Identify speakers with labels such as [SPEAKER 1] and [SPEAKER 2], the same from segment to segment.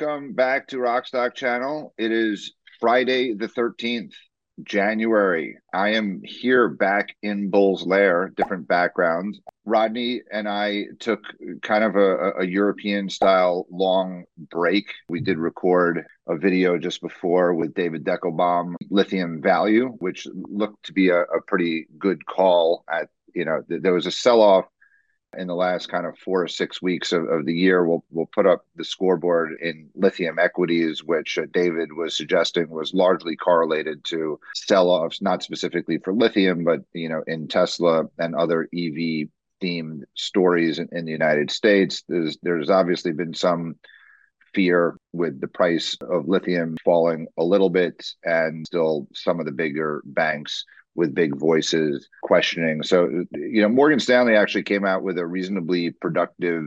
[SPEAKER 1] welcome back to Rockstock Channel. It is Friday the 13th, January. I am here back in Bull's Lair, different background. Rodney and I took kind of a, a European style long break. We did record a video just before with David Deckelbaum, Lithium Value, which looked to be a, a pretty good call at, you know, th- there was a sell off in the last kind of four or six weeks of, of the year. We'll we'll put up the scoreboard in lithium equities, which uh, David was suggesting was largely correlated to sell-offs, not specifically for lithium, but you know in Tesla and other EV themed stories in, in the United States. There's there's obviously been some fear with the price of lithium falling a little bit and still some of the bigger banks with big voices questioning. So, you know, Morgan Stanley actually came out with a reasonably productive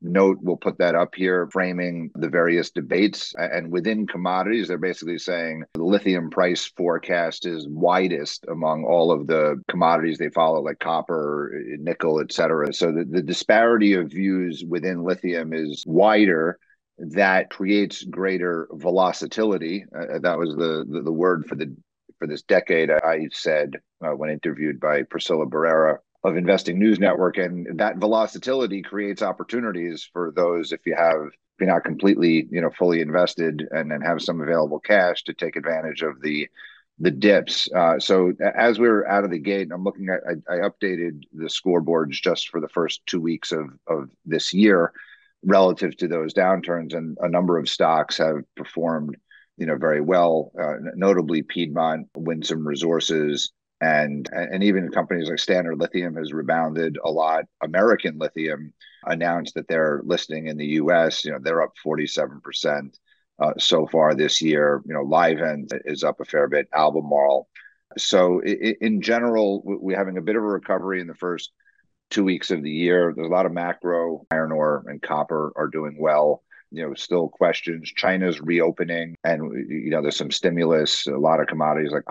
[SPEAKER 1] note. We'll put that up here, framing the various debates. And within commodities, they're basically saying the lithium price forecast is widest among all of the commodities they follow, like copper, nickel, et cetera. So the, the disparity of views within lithium is wider that creates greater volatility. Uh, that was the, the, the word for the for this decade, I said uh, when interviewed by Priscilla Barrera of Investing News Network, and that volatility creates opportunities for those if you have if you're not completely you know fully invested and then have some available cash to take advantage of the the dips. Uh, so as we are out of the gate, I'm looking at I, I, updated the scoreboards just for the first two weeks of of this year relative to those downturns, and a number of stocks have performed you know very well, uh, notably Piedmont, Winsome Resources, and and even companies like Standard Lithium has rebounded a lot. American Lithium announced that they're listing in the U.S. You know they're up 47 percent uh, so far this year. You know Livent is up a fair bit. Albemarle. So in general, we're having a bit of a recovery in the first two weeks of the year. There's a lot of macro. Iron ore and copper are doing well you know still questions. China's reopening and you know there's some stimulus a lot of commodities like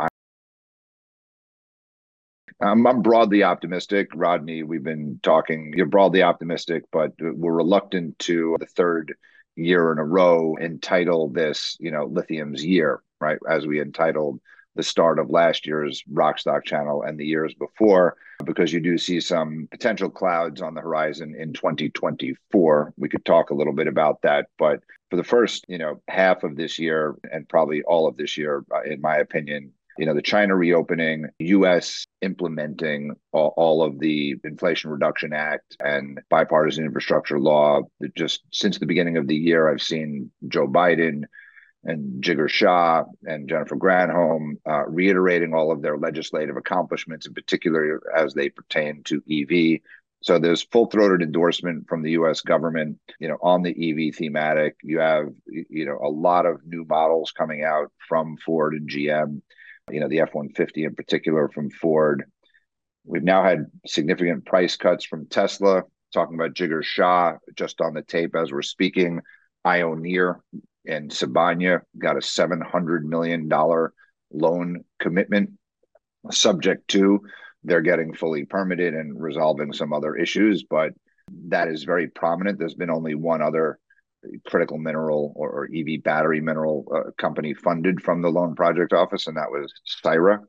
[SPEAKER 1] I'm, I'm broadly optimistic. Rodney we've been talking. You're broadly optimistic but we're reluctant to the third year in a row entitle this you know lithium's year right as we entitled the start of last year's Rockstock channel and the years before, because you do see some potential clouds on the horizon in 2024. We could talk a little bit about that, but for the first, you know, half of this year and probably all of this year, uh, in my opinion, you know, the China reopening, U.S. implementing all, all, of the Inflation Reduction Act and bipartisan infrastructure law. Just since the beginning of the year, I've seen Joe Biden and Jigar Shah and Jennifer Granholm, uh, reiterating all of their legislative accomplishments, in particular as they pertain to EV. So there's full-throated endorsement from the U.S. government, you know, on the EV thematic. You have, you know, a lot of new models coming out from Ford and GM. You know, the F-150 in particular from Ford. We've now had significant price cuts from Tesla. Talking about Jigar Shah just on the tape as we're speaking. Ioneer and Sibanye got a $700 million loan commitment subject to they're getting fully permitted and resolving some other issues, but that is very prominent. There's been only one other critical mineral or, or EV battery mineral uh, company funded from the loan project office, and that was Syrah.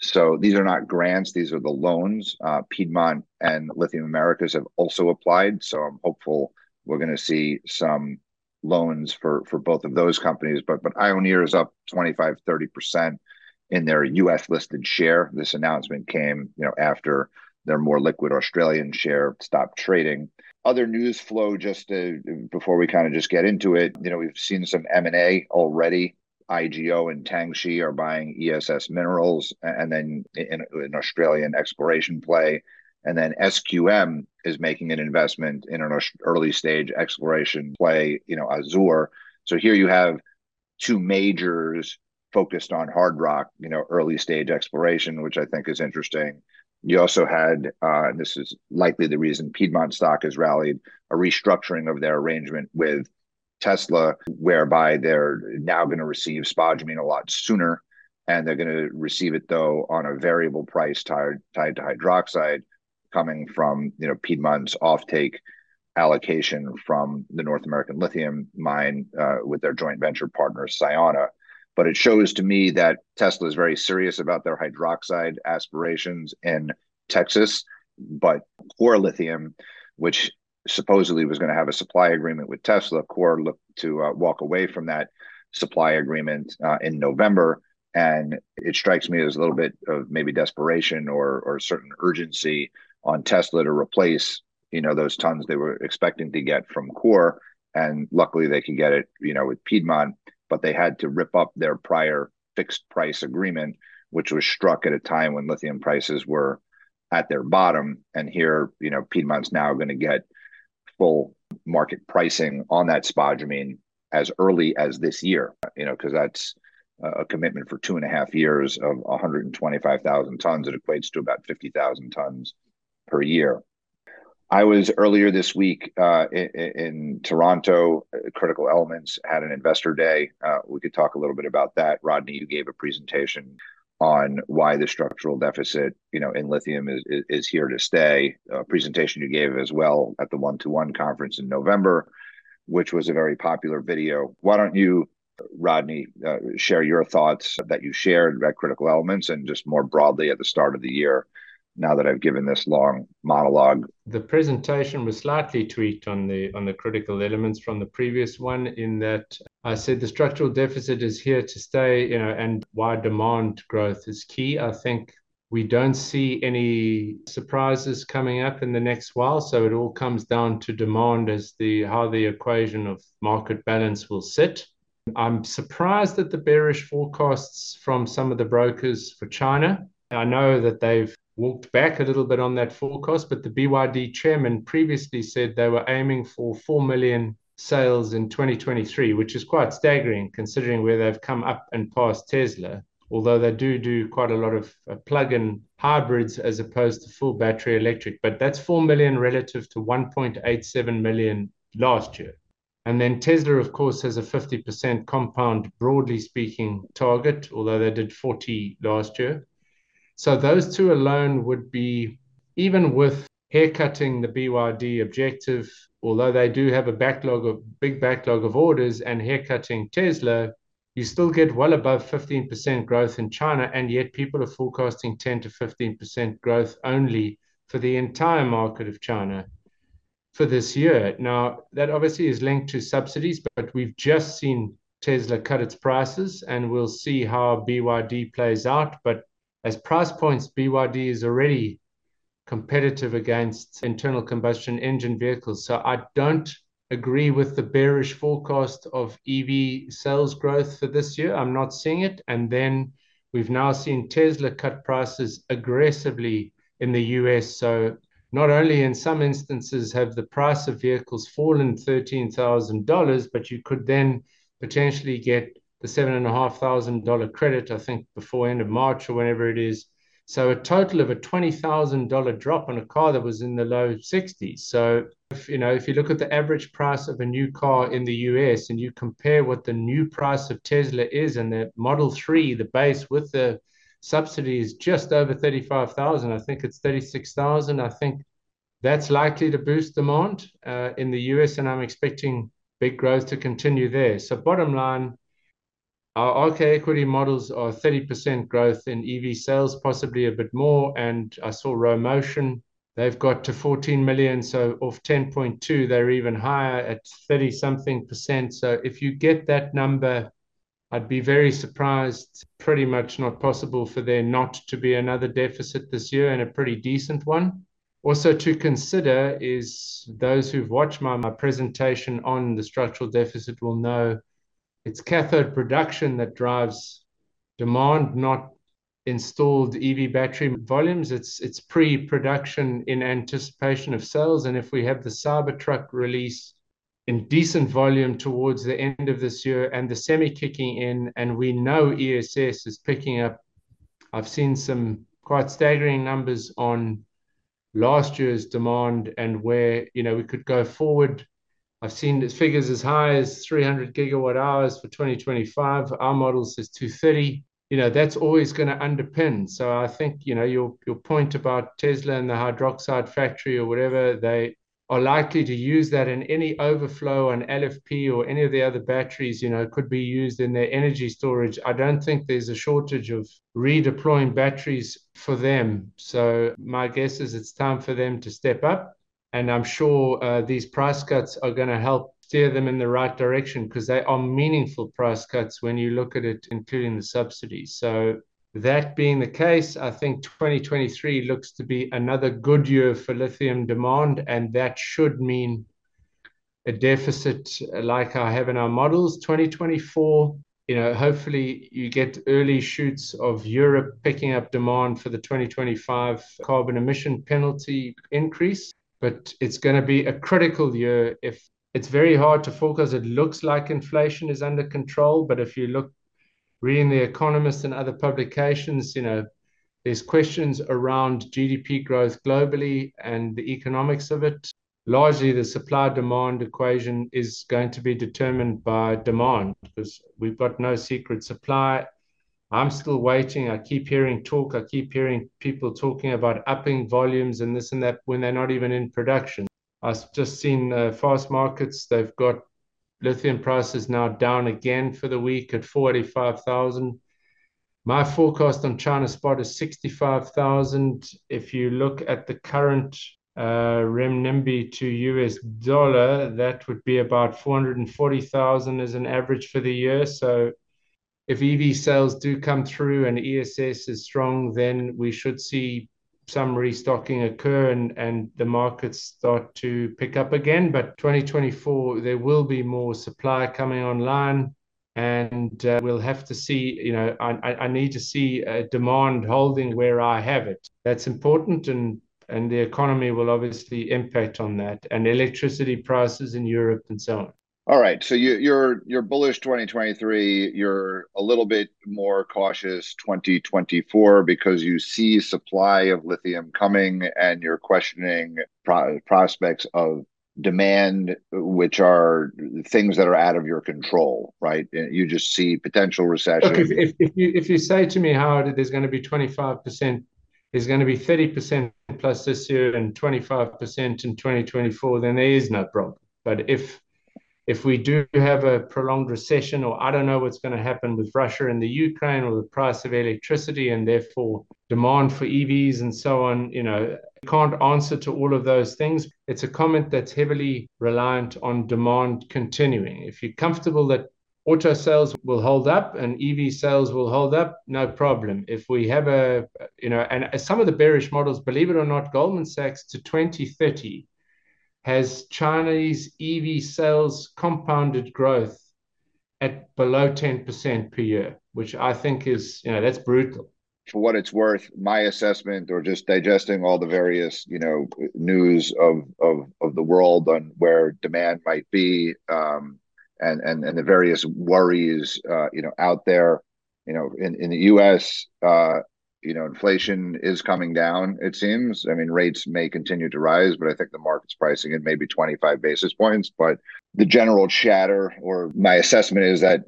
[SPEAKER 1] So these are not grants; these are the loans. Uh, Piedmont and Lithium Americas have also applied. So I'm hopeful we're going to see some loans for for both of those companies. But but Ioneer is up 25, 30 percent in their U.S. listed share. This announcement came, you know, after their more liquid Australian share stopped trading. Other news flow, just to, before we kind of just get into it, you know, we've seen some M and A already. IGO and Tianqi are buying ESS Minerals, and then in an Australian exploration play. And then SQM is making an investment in an early stage exploration play, you know, Azure. So here you have two majors focused on hard rock, you know, early stage exploration, which I think is interesting. You also had, uh, and this is likely the reason Piedmont stock has rallied, a restructuring of their arrangement with Tesla, whereby they're now going to receive spodumene a lot sooner. And they're going to receive it, though, on a variable price tied, tied to hydroxide coming from you know Piedmont's offtake allocation from the North American Lithium mine uh, with their joint venture partner Sayona. But it shows to me that Tesla is very serious about their hydroxide aspirations in Texas. But Core Lithium, which supposedly was going to have a supply agreement with Tesla, Core looked to uh, walk away from that supply agreement uh, in November. And it strikes me as a little bit of maybe desperation or or certain urgency on Tesla to replace you know those tons they were expecting to get from Core, and luckily they could get it you know with Piedmont, but they had to rip up their prior fixed price agreement, which was struck at a time when lithium prices were at their bottom, and here you know Piedmont's now going to get full market pricing on that spodumene as early as this year, you know, because that's a commitment for two and a half years of 125,000 tons. It equates to about 50,000 tons per year. I was earlier this week uh, in, in, Toronto. Uh, Critical Elements had an investor day. Uh, we could talk a little bit about that. Rodney, you gave a presentation on why the structural deficit, you know, in lithium is is, here to stay. A presentation you gave as well at the One to One conference in November, which was a very popular video. Why don't you, Rodney, uh, share your thoughts that you shared at Critical Elements and just more broadly at the start of the year now that I've given this long monologue.
[SPEAKER 2] The presentation was slightly tweaked on the on the critical elements from the previous one in that I said the structural deficit is here to stay, you know, and why demand growth is key. I think we don't see any surprises coming up in the next while, so it all comes down to demand as the how the equation of market balance will sit. I'm surprised at the bearish forecasts from some of the brokers for China. I know that they've walked back a little bit on that forecast, but the BYD chairman previously said they were aiming for 4 million sales in 2023, which is quite staggering considering where they've come up and past Tesla. Although they do do quite a lot of uh, plug-in hybrids as opposed to full battery electric, but that's 4 million relative to 1.87 million last year. And then Tesla, of course, has a 50% compound, broadly speaking, target, although they did 40 last year. So those two alone would be, even with haircutting the BYD objective, although they do have a backlog of big backlog of orders and haircutting Tesla, you still get well above 15% growth in China, and yet people are forecasting 10 to 15% growth only for the entire market of China for this year. Now, that obviously is linked to subsidies, but we've just seen Tesla cut its prices, and we'll see how BYD plays out. But as price points, BYD is already competitive against internal combustion engine vehicles. So I don't agree with the bearish forecast of EV sales growth for this year. I'm not seeing it. And then we've now seen Tesla cut prices aggressively in the US. So not only in some instances have the price of vehicles fallen $13,000, but you could then potentially get the seven and a half thousand dollar credit, I think, before end of March or whenever it is. So a total of a twenty thousand dollar drop on a car that was in the low 60s. So if, you know, if you look at the average price of a new car in the US and you compare what the new price of Tesla is and the Model 3, the base with the subsidy is just over 35,000. I think it's 36,000. I think that's likely to boost demand uh, in the US, and I'm expecting big growth to continue there. So bottom line, our RK equity models are 30% growth in EV sales, possibly a bit more. And I saw Rho Motion, they've got to 14 million. So off 10.2, they're even higher at 30 something percent. So if you get that number, I'd be very surprised. Pretty much not possible for there not to be another deficit this year and a pretty decent one. Also, to consider is those who've watched my, my presentation on the structural deficit will know it's cathode production that drives demand, not installed EV battery volumes. It's it's pre-production in anticipation of sales. And if we have the Cybertruck release in decent volume towards the end of this year and the semi kicking in, and we know ESS is picking up. I've seen some quite staggering numbers on last year's demand and where you know we could go forward I've seen figures as high as 300 gigawatt hours for 2025. Our model says 230. You know, that's always going to underpin. So I think, you know, your your point about Tesla and the hydroxide factory or whatever, they are likely to use that in any overflow on LFP or any of the other batteries, you know, could be used in their energy storage. I don't think there's a shortage of redeploying batteries for them. So my guess is it's time for them to step up. And I'm sure uh, these price cuts are going to help steer them in the right direction because they are meaningful price cuts when you look at it, including the subsidies. So that being the case, I think 2023 looks to be another good year for lithium demand, and that should mean a deficit like I have in our models. 2024, you know, hopefully you get early shoots of Europe picking up demand for the 2025 carbon emission penalty increase, but it's going to be a critical year if it's very hard to forecast. It looks like inflation is under control, but if you look reading The Economist and other publications, you know, there's questions around GDP growth globally and the economics of it. Largely, the supply demand equation is going to be determined by demand because we've got no secret supply. I'm still waiting. I keep hearing talk. I keep hearing people talking about upping volumes and this and that when they're not even in production. I've just seen uh, Fastmarkets. They've got lithium prices now down again for the week at 45,000. My forecast on China spot is 65,000. If you look at the current uh, renminbi to US dollar, that would be about 440,000 as an average for the year. So if EV sales do come through and ESS is strong, then we should see some restocking occur and, the markets start to pick up again. But 2024, there will be more supply coming online. And uh, we'll have to see, you know, I, I need to see demand holding where I have it. That's important. And, and the economy will obviously impact on that and electricity prices in Europe and so on.
[SPEAKER 1] All right. So you, you're you're bullish 2023. You're a little bit more cautious 2024 because you see supply of lithium coming, and you're questioning pro- prospects of demand, which are things that are out of your control. Right? Uh, you just see potential recession.
[SPEAKER 2] Look, if, if, if you if you say to me, Howard, there's going to be 25 percent there's going to be 30% plus this year and 25% in 2024, then there is no problem. But if if we do have a prolonged recession, or I don't know what's going to happen with Russia and the Ukraine, or the price of electricity, and therefore demand for EVs and so on, you know, can't answer to all of those things. It's a comment that's heavily reliant on demand continuing. If you're comfortable that auto sales will hold up and EV sales will hold up, no problem. If we have a, you know, and some of the bearish models, believe it or not, Goldman Sachs to 2030 has Chinese EV sales compounded growth at below 10% per year, which I think is, you know, that's brutal.
[SPEAKER 1] For what it's worth, my assessment or just digesting all the various, you know, news of of, of the world on where demand might be um, and, and, and the various worries, uh, you know, out there, you know, in, in the U.S., uh, you know, inflation is coming down, it seems. I mean, rates may continue to rise, but I think the market's pricing in maybe 25 basis points. But the general chatter or my assessment is that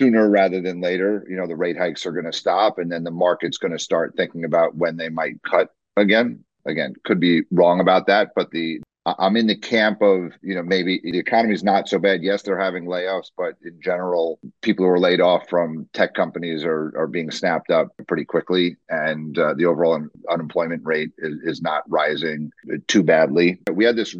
[SPEAKER 1] sooner rather than later, you know, the rate hikes are going to stop and then the market's going to start thinking about when they might cut again. Again, could be wrong about that, but the I'm in the camp of, you know, maybe the economy is not so bad. Yes, they're having layoffs, but in general, people who are laid off from tech companies are, are being snapped up pretty quickly. And uh, the overall un- unemployment rate is, is not rising too badly. We had this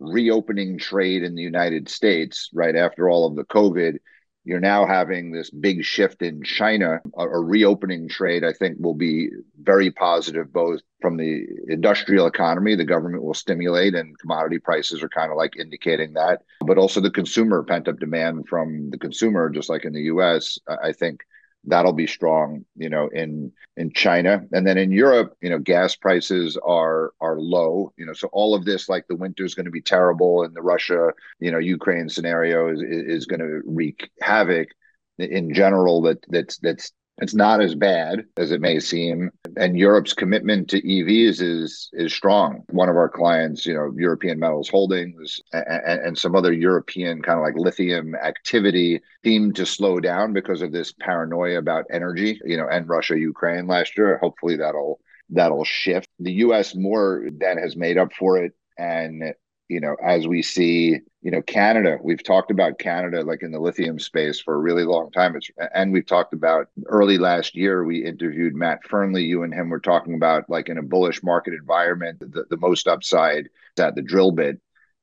[SPEAKER 1] reopening trade in the United States right after all of the COVID you're now having this big shift in China. A, a, reopening trade, I think, will be very positive, both from the industrial economy, the government will stimulate, and commodity prices are kind of like indicating that, but also the consumer pent up demand from the consumer, just like in the US. I think that'll be strong you know in in china. And then in europe you know gas prices are are low you know so all of this like the winter is going to be terrible and the russia you know ukraine scenario is is going to wreak havoc in general that that's that's it's not as bad as it may seem. And Europe's commitment to EVs is is strong. One of our clients, you know, European Metals Holdings and, and some other European kind of like lithium activity seemed to slow down because of this paranoia about energy, you know, and Russia, Ukraine last year. Hopefully that'll that'll shift. The US more than has made up for it. And you know, as we see, you know, Canada, we've talked about Canada like in the lithium space for a really long time. It's, and we've talked about early last year, we interviewed Matt Fernley. You and him were talking about like in a bullish market environment, the, the most upside at the drill bit.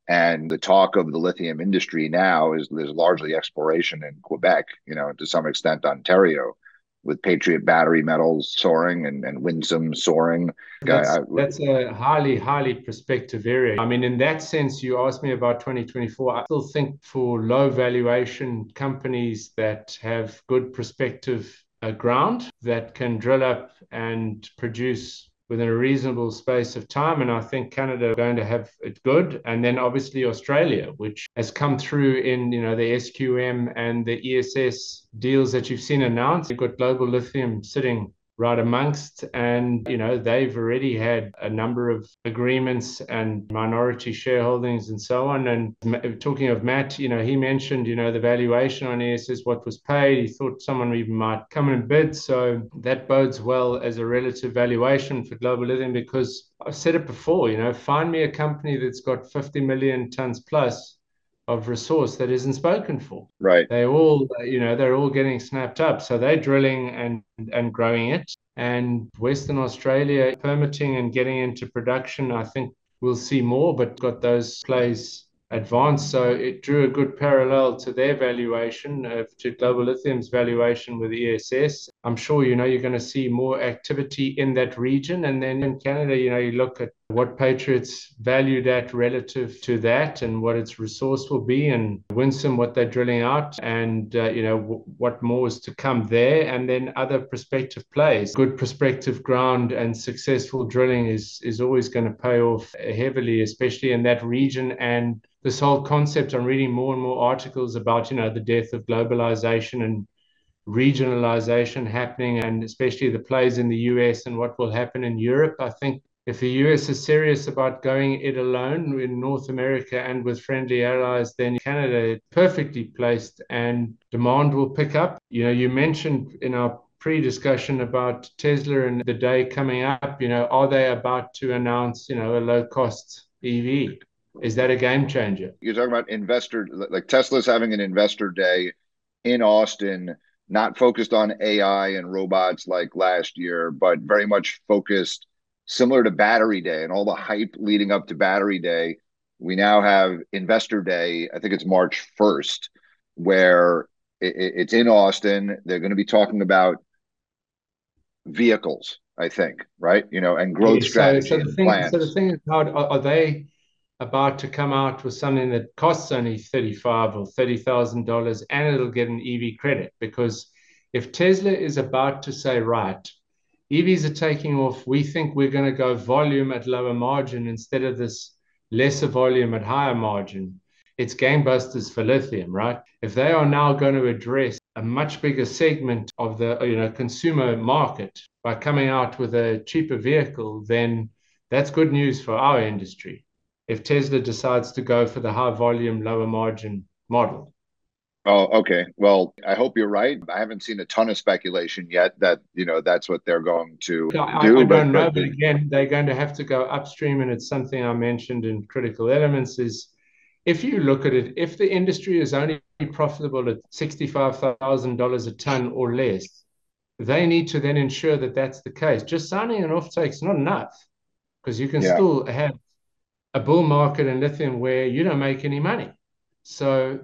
[SPEAKER 1] And the talk of the lithium industry now is there's largely exploration in Quebec, you know, to some extent Ontario with Patriot battery metals soaring and, and Winsome soaring.
[SPEAKER 2] That's, I, that's a highly, highly prospective area. I mean, in that sense, you asked me about 2024. I still think for low valuation companies that have good prospective uh, ground that can drill up and produce within a reasonable space of time. And I think Canada are going to have it good. And then obviously Australia, which has come through in, you know, the SQM and the ESS deals that you've seen announced. You've got Global Lithium sitting right amongst. And, you know, they've already had a number of agreements and minority shareholdings and so on. And talking of Matt, you know, he mentioned, you know, the valuation on ESS, what was paid. He thought someone even might come and bid. So that bodes well as a relative valuation for Global Lithium because I've said it before, you know, find me a company that's got 50 million tons plus of resource that isn't spoken for.
[SPEAKER 1] Right.
[SPEAKER 2] They all, you know, they're all getting snapped up. So they're drilling and and growing it. And Western Australia permitting and getting into production, I think we'll see more, but got those plays advanced. So it drew a good parallel to their valuation, uh, to Global Lithium's valuation with ESS. I'm sure, you know, you're going to see more activity in that region. And then in Canada, you know, you look at what Patriots valued at relative to that and what its resource will be and Winsome, what they're drilling out and, uh, you know, w- what more is to come there. And then other prospective plays. Good prospective ground and successful drilling is, is always going to pay off heavily, especially in that region. And this whole concept, I'm reading more and more articles about, you know, the death of globalization and regionalization happening, and especially the plays in the US and what will happen in Europe. I think if the US is serious about going it alone in North America and with friendly allies, then Canada is perfectly placed and demand will pick up. You know, you mentioned in our pre-discussion about Tesla and the day coming up, you know, are they about to announce, you know, a low-cost EV? Is that a game changer?
[SPEAKER 1] You're talking about investor, like Tesla's having an investor day in Austin, not focused on AI and robots like last year, but very much focused similar to Battery Day and all the hype leading up to Battery Day. We now have Investor Day, I think it's March 1st, where it's in Austin. They're going to be talking about vehicles, I think, right? You know, and growth strategy. So,
[SPEAKER 2] so, the thing, so the thing is, how are they about to come out with something that costs only thirty-five or thirty thousand dollars, and it'll get an EV credit. Because if Tesla is about to say, right, EVs are taking off, we think we're going to go volume at lower margin instead of this lesser volume at higher margin. It's gangbusters for lithium, right? If they are now going to address a much bigger segment of the you know consumer market by coming out with a cheaper vehicle, then that's good news for our industry if Tesla decides to go for the high volume, lower margin model.
[SPEAKER 1] Oh, okay. Well, I hope you're right. I haven't seen a ton of speculation yet that you know that's what they're going to do. I,
[SPEAKER 2] I don't know, but again, they're going to have to go upstream, and it's something I mentioned in critical elements. Is if you look at it, if the industry is only profitable at sixty-five thousand dollars a ton or less, they need to then ensure that that's the case. Just signing an offtake is not enough because you can yeah. still have a bull market in lithium where you don't make any money. So,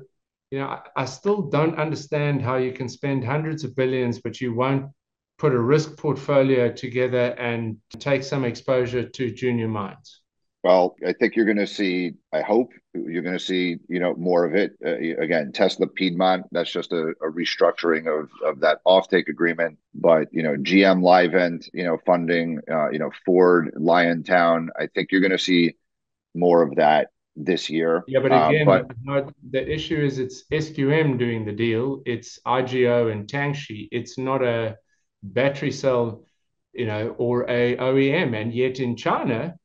[SPEAKER 2] you know, I, I still don't understand how you can spend hundreds of billions, but you won't put a risk portfolio together and take some exposure to junior mines.
[SPEAKER 1] Well, I think you're going to see. I hope you're going to see, you know, more of it. Uh, again, Tesla Piedmont. That's just a, a, restructuring of of that offtake agreement. But you know, GM Livent, you know, funding. Uh, you know, Ford Liontown. I think you're going to see more of that this year.
[SPEAKER 2] Yeah, but uh, again, but, the issue is it's SQM doing the deal. It's IGO and Tianqi. It's not a battery cell, you know, or a OEM. And yet in China,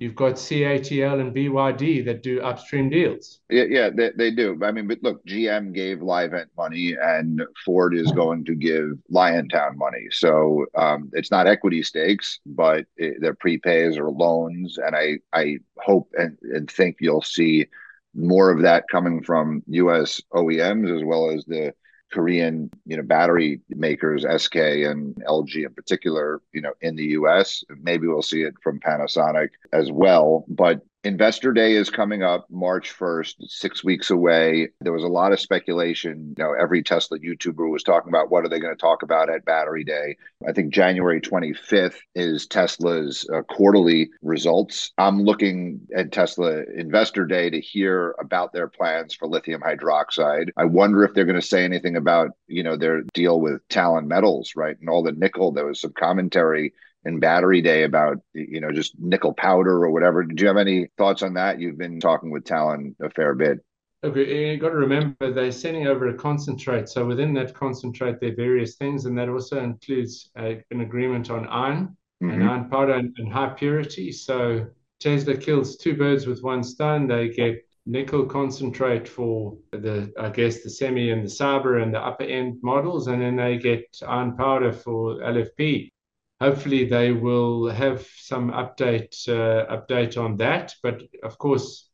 [SPEAKER 2] you've got CATL and BYD that do upstream deals.
[SPEAKER 1] Yeah, yeah, they, they do. I mean, but look, GM gave Livent money, and Ford is going to give Liontown money. So um, it's not equity stakes, but it, they're prepays or loans, and I I hope and, and think you'll see more of that coming from U.S. OEMs as well as the Korean, you know, battery makers, SK and LG in particular, you know, in the US. Maybe we'll see it from Panasonic as well. But Investor Day is coming up March 1st, six weeks away. There was a lot of speculation. You know, every Tesla YouTuber was talking about what are they going to talk about at Battery Day. I think January 25th is Tesla's uh, quarterly results. I'm looking at Tesla Investor Day to hear about their plans for lithium hydroxide. I wonder if they're going to say anything about, you know, their deal with Talon Metals, right? And all the nickel. There was some commentary in Battery Day about you know just nickel powder or whatever. Did you have any thoughts on that? You've been talking with Talon a fair bit.
[SPEAKER 2] Okay, you got to remember they're sending over a concentrate. So within that concentrate, there are various things, and that also includes a, an agreement on iron mm-hmm. and iron powder and, and high purity. So Tesla kills two birds with one stone. They get nickel concentrate for the I guess the semi and the Cyber and the upper end models, and then they get iron powder for LFP hopefully they will have some update uh, update on that. But of course,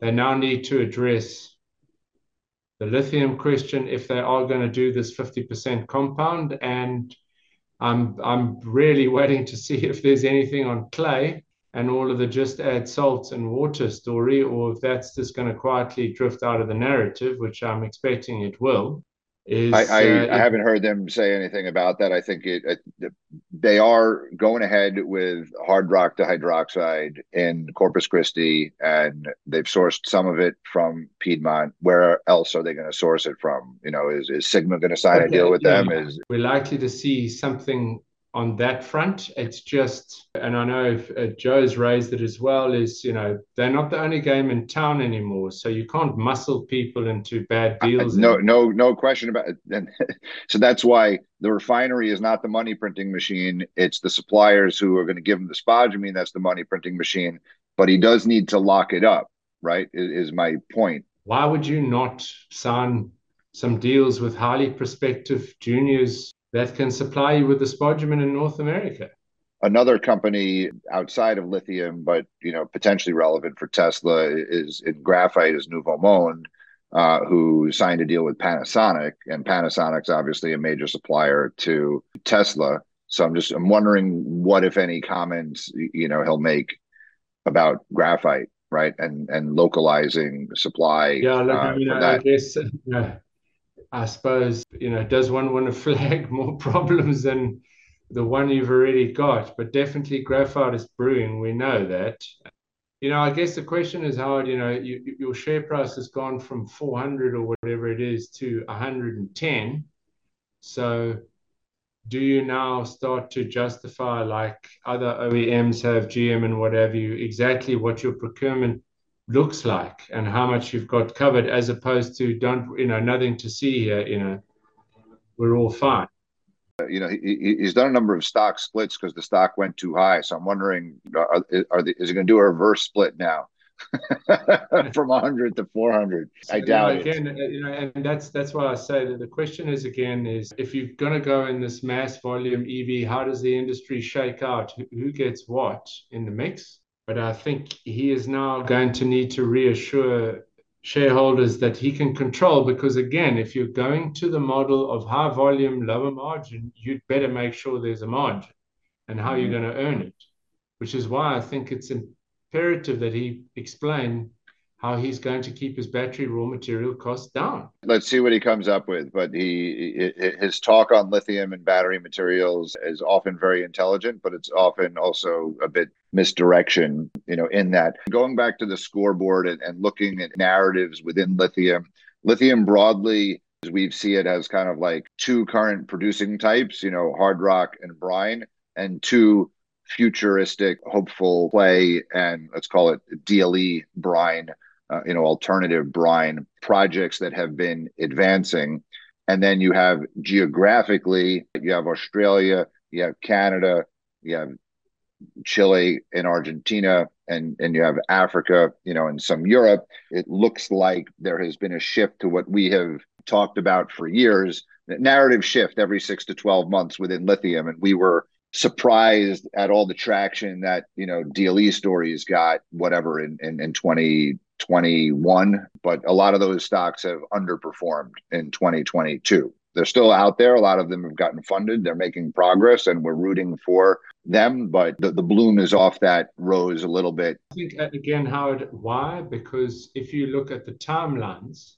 [SPEAKER 2] they now need to address the lithium question if they are going to do this 50% compound. And I'm I'm really waiting to see if there's anything on clay and all of the just add salt and water story, or if that's just going to quietly drift out of the narrative, which I'm expecting it will.
[SPEAKER 1] Is, I, I, uh, I, haven't heard them say anything about that. I think it, it, they are going ahead with hard rock dihydroxide in Corpus Christi, and they've sourced some of it from Piedmont. Where else are they going to source it from? You know, is, is Sigma going to sign okay, a deal with yeah. them? Is
[SPEAKER 2] we're likely to see something on that front. It's just, and I know if, uh, Joe's raised it as well, is, you know, they're not the only game in town anymore. So you can't muscle people into bad deals.
[SPEAKER 1] Uh, no, no, no question about it. And so that's why the refinery is not the money printing machine. It's the suppliers who are going to give him the spodumene. That's the money printing machine. But he does need to lock it up, right? Is, is my point.
[SPEAKER 2] Why would you not sign some deals with highly prospective juniors that can supply you with the spodumene in North America.
[SPEAKER 1] Another company outside of lithium, but you know potentially relevant for Tesla, is in graphite is Nouveau Monde, uh, who signed a deal with Panasonic, and Panasonic's obviously a major supplier to Tesla. So I'm just I'm wondering what, if any, comments you know he'll make about graphite, right, and and localizing supply.
[SPEAKER 2] Yeah, look, uh, I mean, I guess I suppose, you know, does one want to flag more problems than the one you've already got? But definitely graphite is brewing. We know that. You know, I guess the question is, Howard, you know, you, your share price has gone from 400 or whatever it is to 110. So do you now start to justify, like other OEMs have, GM and what have you, exactly what your procurement looks like and how much you've got covered as opposed to don't you know nothing to see here you know we're all fine.
[SPEAKER 1] You know he, he's done a number of stock splits because the stock went too high. So i'm wondering uh, are, are the, is he going to do a reverse split now? From 100 to 400 so, i doubt
[SPEAKER 2] you know, again it. you know and that's that's why i say that the question is again is if you're going to go in this mass volume ev how does the industry shake out? Who gets what in the mix but I think he is now going to need to reassure shareholders that he can control because, again, if you're going to the model of high volume, lower margin, you'd better make sure there's a margin and how mm-hmm. you're going to earn it, which is why I think it's imperative that he explain how he's going to keep his battery raw material costs down.
[SPEAKER 1] Let's see what he comes up with. But he his talk on lithium and battery materials is often very intelligent, but it's often also a bit misdirection. You know, in that going back to the scoreboard and, and looking at narratives within lithium, lithium broadly. We see it as kind of like two current producing types, you know, hard rock and brine, and two futuristic, hopeful play and let's call it DLE brine uh, you know alternative brine projects that have been advancing and then you have geographically you have australia you have canada you have Chile and Argentina and, and you have Africa, you know, and some Europe, it looks like there has been a shift to what we have talked about for years, narrative shift every six to 12 months within lithium. And we were surprised at all the traction that, you know, DLE stories got, whatever, in, in, in 2021. But a lot of those stocks have underperformed in 2022 they're still out there. A lot of them have gotten funded. They're making progress, and we're rooting for them. But the, the bloom is off that rose a little bit.
[SPEAKER 2] I think uh, again, Howard, why? Because if you look at the timelines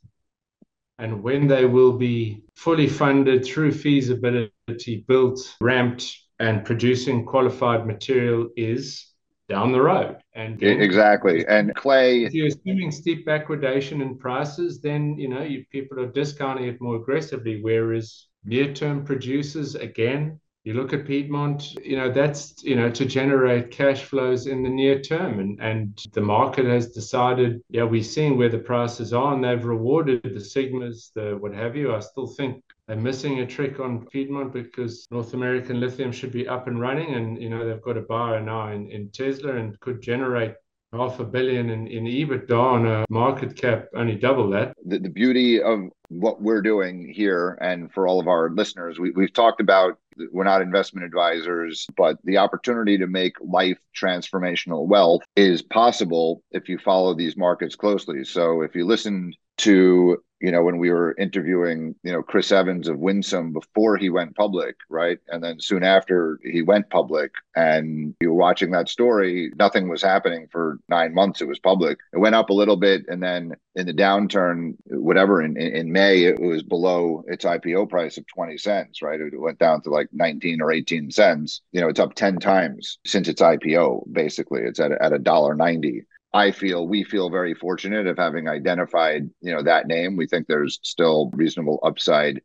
[SPEAKER 2] and when they will be fully funded through feasibility, built, ramped, and producing qualified material is down the road.
[SPEAKER 1] And exactly. And Clay,
[SPEAKER 2] if you're assuming steep backwardation in prices, then you know you, people are discounting it more aggressively. Whereas near-term producers, again, you look at Piedmont, you know, that's, you know, to generate cash flows in the near term. And, and the market has decided, yeah, we're seeing where the prices are and they've rewarded the Sigmas, the what have you. I still think they're missing a trick on Piedmont because North American lithium should be up and running. And, you know, they've got a buyer now in, in Tesla and could generate half a billion in, in EBITDA on a market cap only double that.
[SPEAKER 1] The, the beauty of what we're doing here and for all of our listeners, we, we've talked about we're not investment advisors, but the opportunity to make life transformational wealth is possible if you follow these markets closely. So if you listen to you know when we were interviewing you know chris evans of winsome before he went public right? And then soon after he went public and you were watching that story nothing was happening for nine months it was public. It went up a little bit and then in the downturn whatever in, in may it was below its ipo price of 20 cents right? It went down to like 19 or 18 cents. You know it's up 10 times since its ipo basically. It's at, at a dollar 90 I feel we feel very fortunate of having identified, you know, that name. We think there's still reasonable upside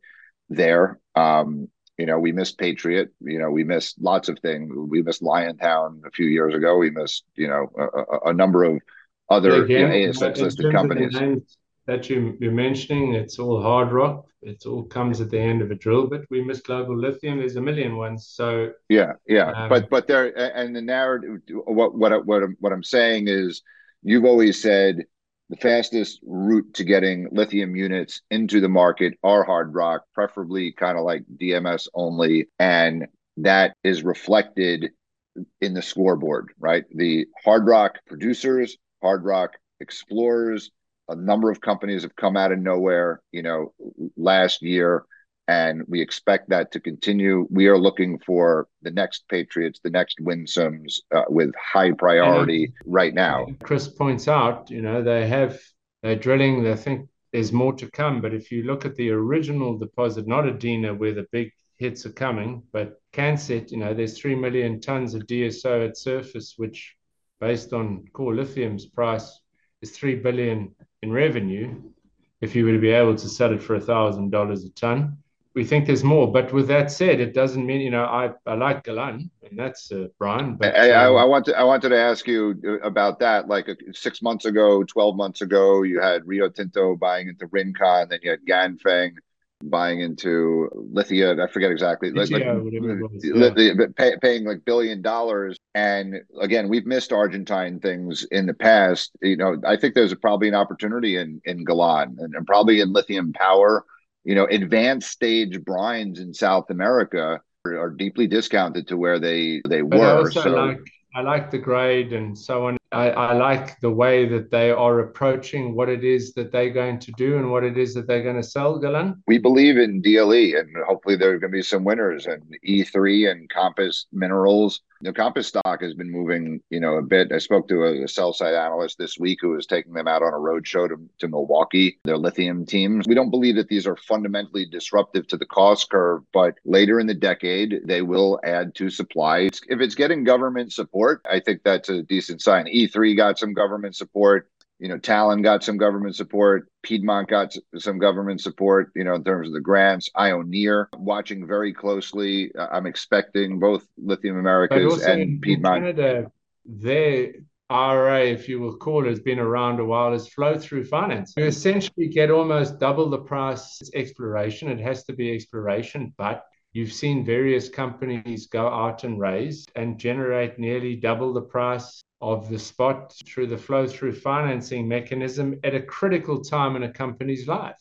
[SPEAKER 1] there. Um, you know, we missed Patriot. You know, we missed lots of things. We missed Liontown a few years ago. We missed, you know, a, a number of other Again, you know, ASX listed companies.
[SPEAKER 2] That you, you're mentioning, it's all hard rock. It all comes at the end of a drill bit. We missed global lithium. There's a million ones. So
[SPEAKER 1] yeah, yeah. Um, but but there and the narrative. What what what I'm, what I'm saying is you've always said the fastest route to getting lithium units into the market are hard rock, preferably kind of like DMS only. And that is reflected in the scoreboard, right? The hard rock producers, hard rock explorers, a number of companies have come out of nowhere, you know, last year and we expect that to continue. We are looking for the next Patriots, the next Winsomes uh, with high priority and right now.
[SPEAKER 2] Chris points out, you know, they have they're drilling. They think there's more to come, but if you look at the original deposit, not Adina, where the big hits are coming, but Cancet, you know, there's three million tons of DSO at surface, which, based on core lithium's price, is three billion in revenue. If you were to be able to sell it for a thousand dollars a ton, we think there's more. But with that said, it doesn't mean you know I, I like Galan, and that's uh, Brian. But
[SPEAKER 1] I, um, I, I wanted I wanted to ask you about that. Like uh, six months ago, twelve months ago, you had Rio Tinto buying into Rincon, then you had Ganfeng buying into Lithea. I forget exactly. like, like, was, yeah. pay, paying like billion dollars. And again, we've missed Argentine things in the past. You know, I think there's probably an opportunity in in Galan and, and probably in lithium power you know, advanced stage brines in South America are, are deeply discounted to where they they but were.
[SPEAKER 2] so like I like the grade and so on. I, I like the way that they are approaching what it is that they're going to do and what it is that they're going to sell, Galan.
[SPEAKER 1] We believe in DLE and hopefully there are going to be some winners and E3 and Compass Minerals. The Compass stock has been moving, you know, a bit. I spoke to a, a sell side analyst this week who was taking them out on a road show to, to Milwaukee, their lithium teams. We don't believe that these are fundamentally disruptive to the cost curve, but later in the decade, they will add to supply. If it's getting government support, I think that's a decent sign. E3 got some government support. You know, Talon got some government support. Piedmont got some government support, you know, in terms of the grants. Ioneer, watching very closely. Uh, I'm expecting both Lithium Americas and Piedmont.
[SPEAKER 2] Canada, their IRA, if you will call it, has been around a while, is flow through finance. You essentially get almost double the price exploration. It has to be exploration, but you've seen various companies go out and raise and generate nearly double the price of the spot through the flow through financing mechanism at a critical time in a company's life.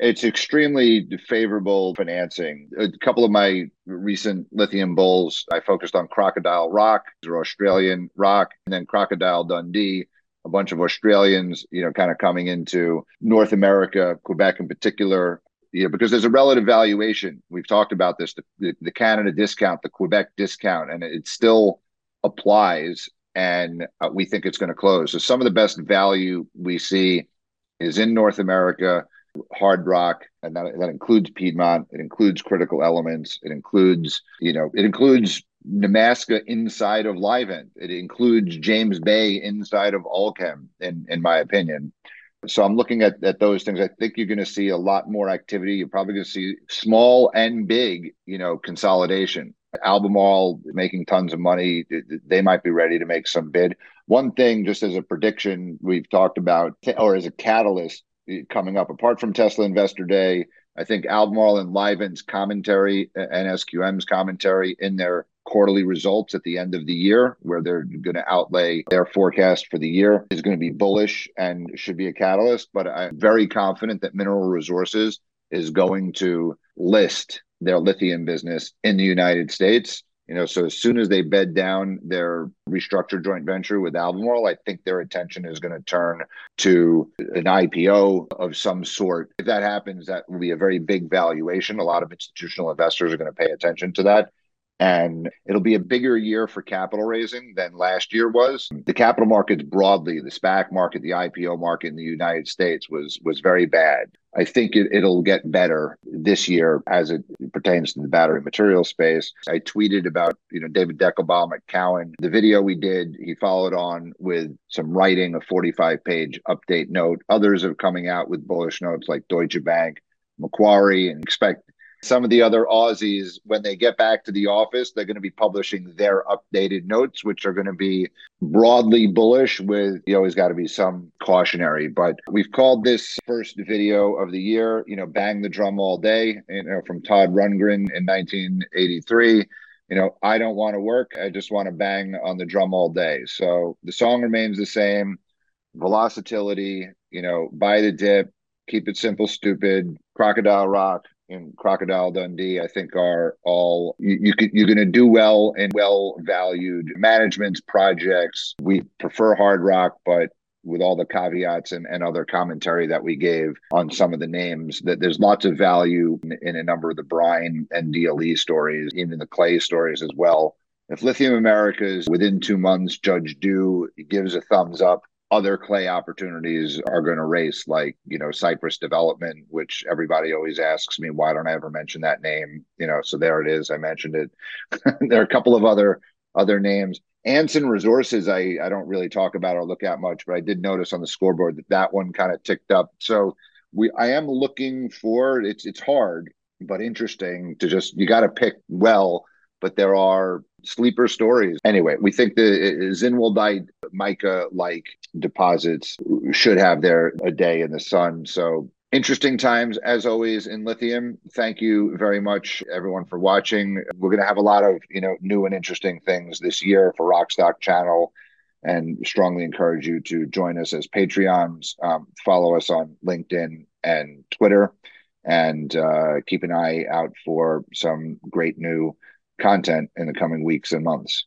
[SPEAKER 1] It's extremely favorable financing. A couple of my recent lithium bulls, I focused on Crocodile Rock, or Australian rock, and then Crocodile Dundee, a bunch of Australians, you know, kind of coming into North America, Quebec in particular, you know, because there's a relative valuation. We've talked about this, the, the, the Canada discount, the Quebec discount, and it still applies. And uh, we think it's going to close. So some of the best value we see is in North America hard rock, and that, that includes Piedmont. It includes critical elements. It includes, you know, it includes Nemaska inside of Livent. It includes James Bay inside of Allkem, in in my opinion. So I'm looking at, at those things. I think you're going to see a lot more activity. You're probably going to see small and big, you know, consolidation. Albemarle making tons of money. They might be ready to make some bid. One thing, just as a prediction, we've talked about, or as a catalyst, eh, coming up. Apart from Tesla Investor Day, I think Albemarle and Livent's commentary eh, and SQM's commentary in their quarterly results at the end of the year, where they're going to outlay their forecast for the year, is going to be bullish and should be a catalyst. But I'm very confident that Mineral Resources is going to list their lithium business in the United States you know, so as soon as they bed down their restructured joint venture with Albemarle, I think their attention is going to turn to an IPO of some sort. If that happens, that will be a very big valuation. A lot of institutional investors are going to pay attention to that. And it'll be a bigger year for capital raising than last year was. The capital markets broadly, the SPAC market, the IPO market in the United States was was very bad. I think it, it'll get better this year as it pertains to the battery material space. I tweeted about, you know, David Deckelbaum at Cowen. The video we did, he followed on with some writing, a 45 page update note. Others are coming out with bullish notes like Deutsche Bank, Macquarie, and expect some of the other Aussies, when they get back to the office, they're going to be publishing their updated notes, which are going to be broadly bullish with, you always got to be some cautionary. But we've called this first video of the year, you know, Bang the Drum All Day, you know, from Todd Rundgren in 1983 you know, I don't want to work. I just want to bang on the drum all day. So the song remains the same. Velocity, you know, buy the dip, keep it simple, stupid, crocodile rock, and Crocodile Dundee, I think are all you, you you're going to do well in well valued managements projects. We prefer hard rock, but with all the caveats and, and other commentary that we gave on some of the names, that there's lots of value in, in a number of the brine and DLE stories, even the clay stories as well. If Lithium Americas within two months, Judge Du gives a thumbs up, other clay opportunities are going to race, like you know Cypress Development, which everybody always asks me why don't I ever mention that name? You know, so there it is. I mentioned it. there are a couple of other other names. Anson Resources, I I don't really talk about or look at much, but I did notice on the scoreboard that that one kind of ticked up. So we I am looking for it's it's hard but interesting to just you got to pick well but there are sleeper stories. Anyway, we think the Zinnwaldite mica like deposits should have their a day in the sun. So interesting times as always in lithium. Thank you very much everyone for watching. We're going to have a lot of, you know, new and interesting things this year for Rockstock channel and strongly encourage you to join us as Patreons. Um, follow us on LinkedIn and Twitter and uh, keep an eye out for some great new content in the coming weeks and months.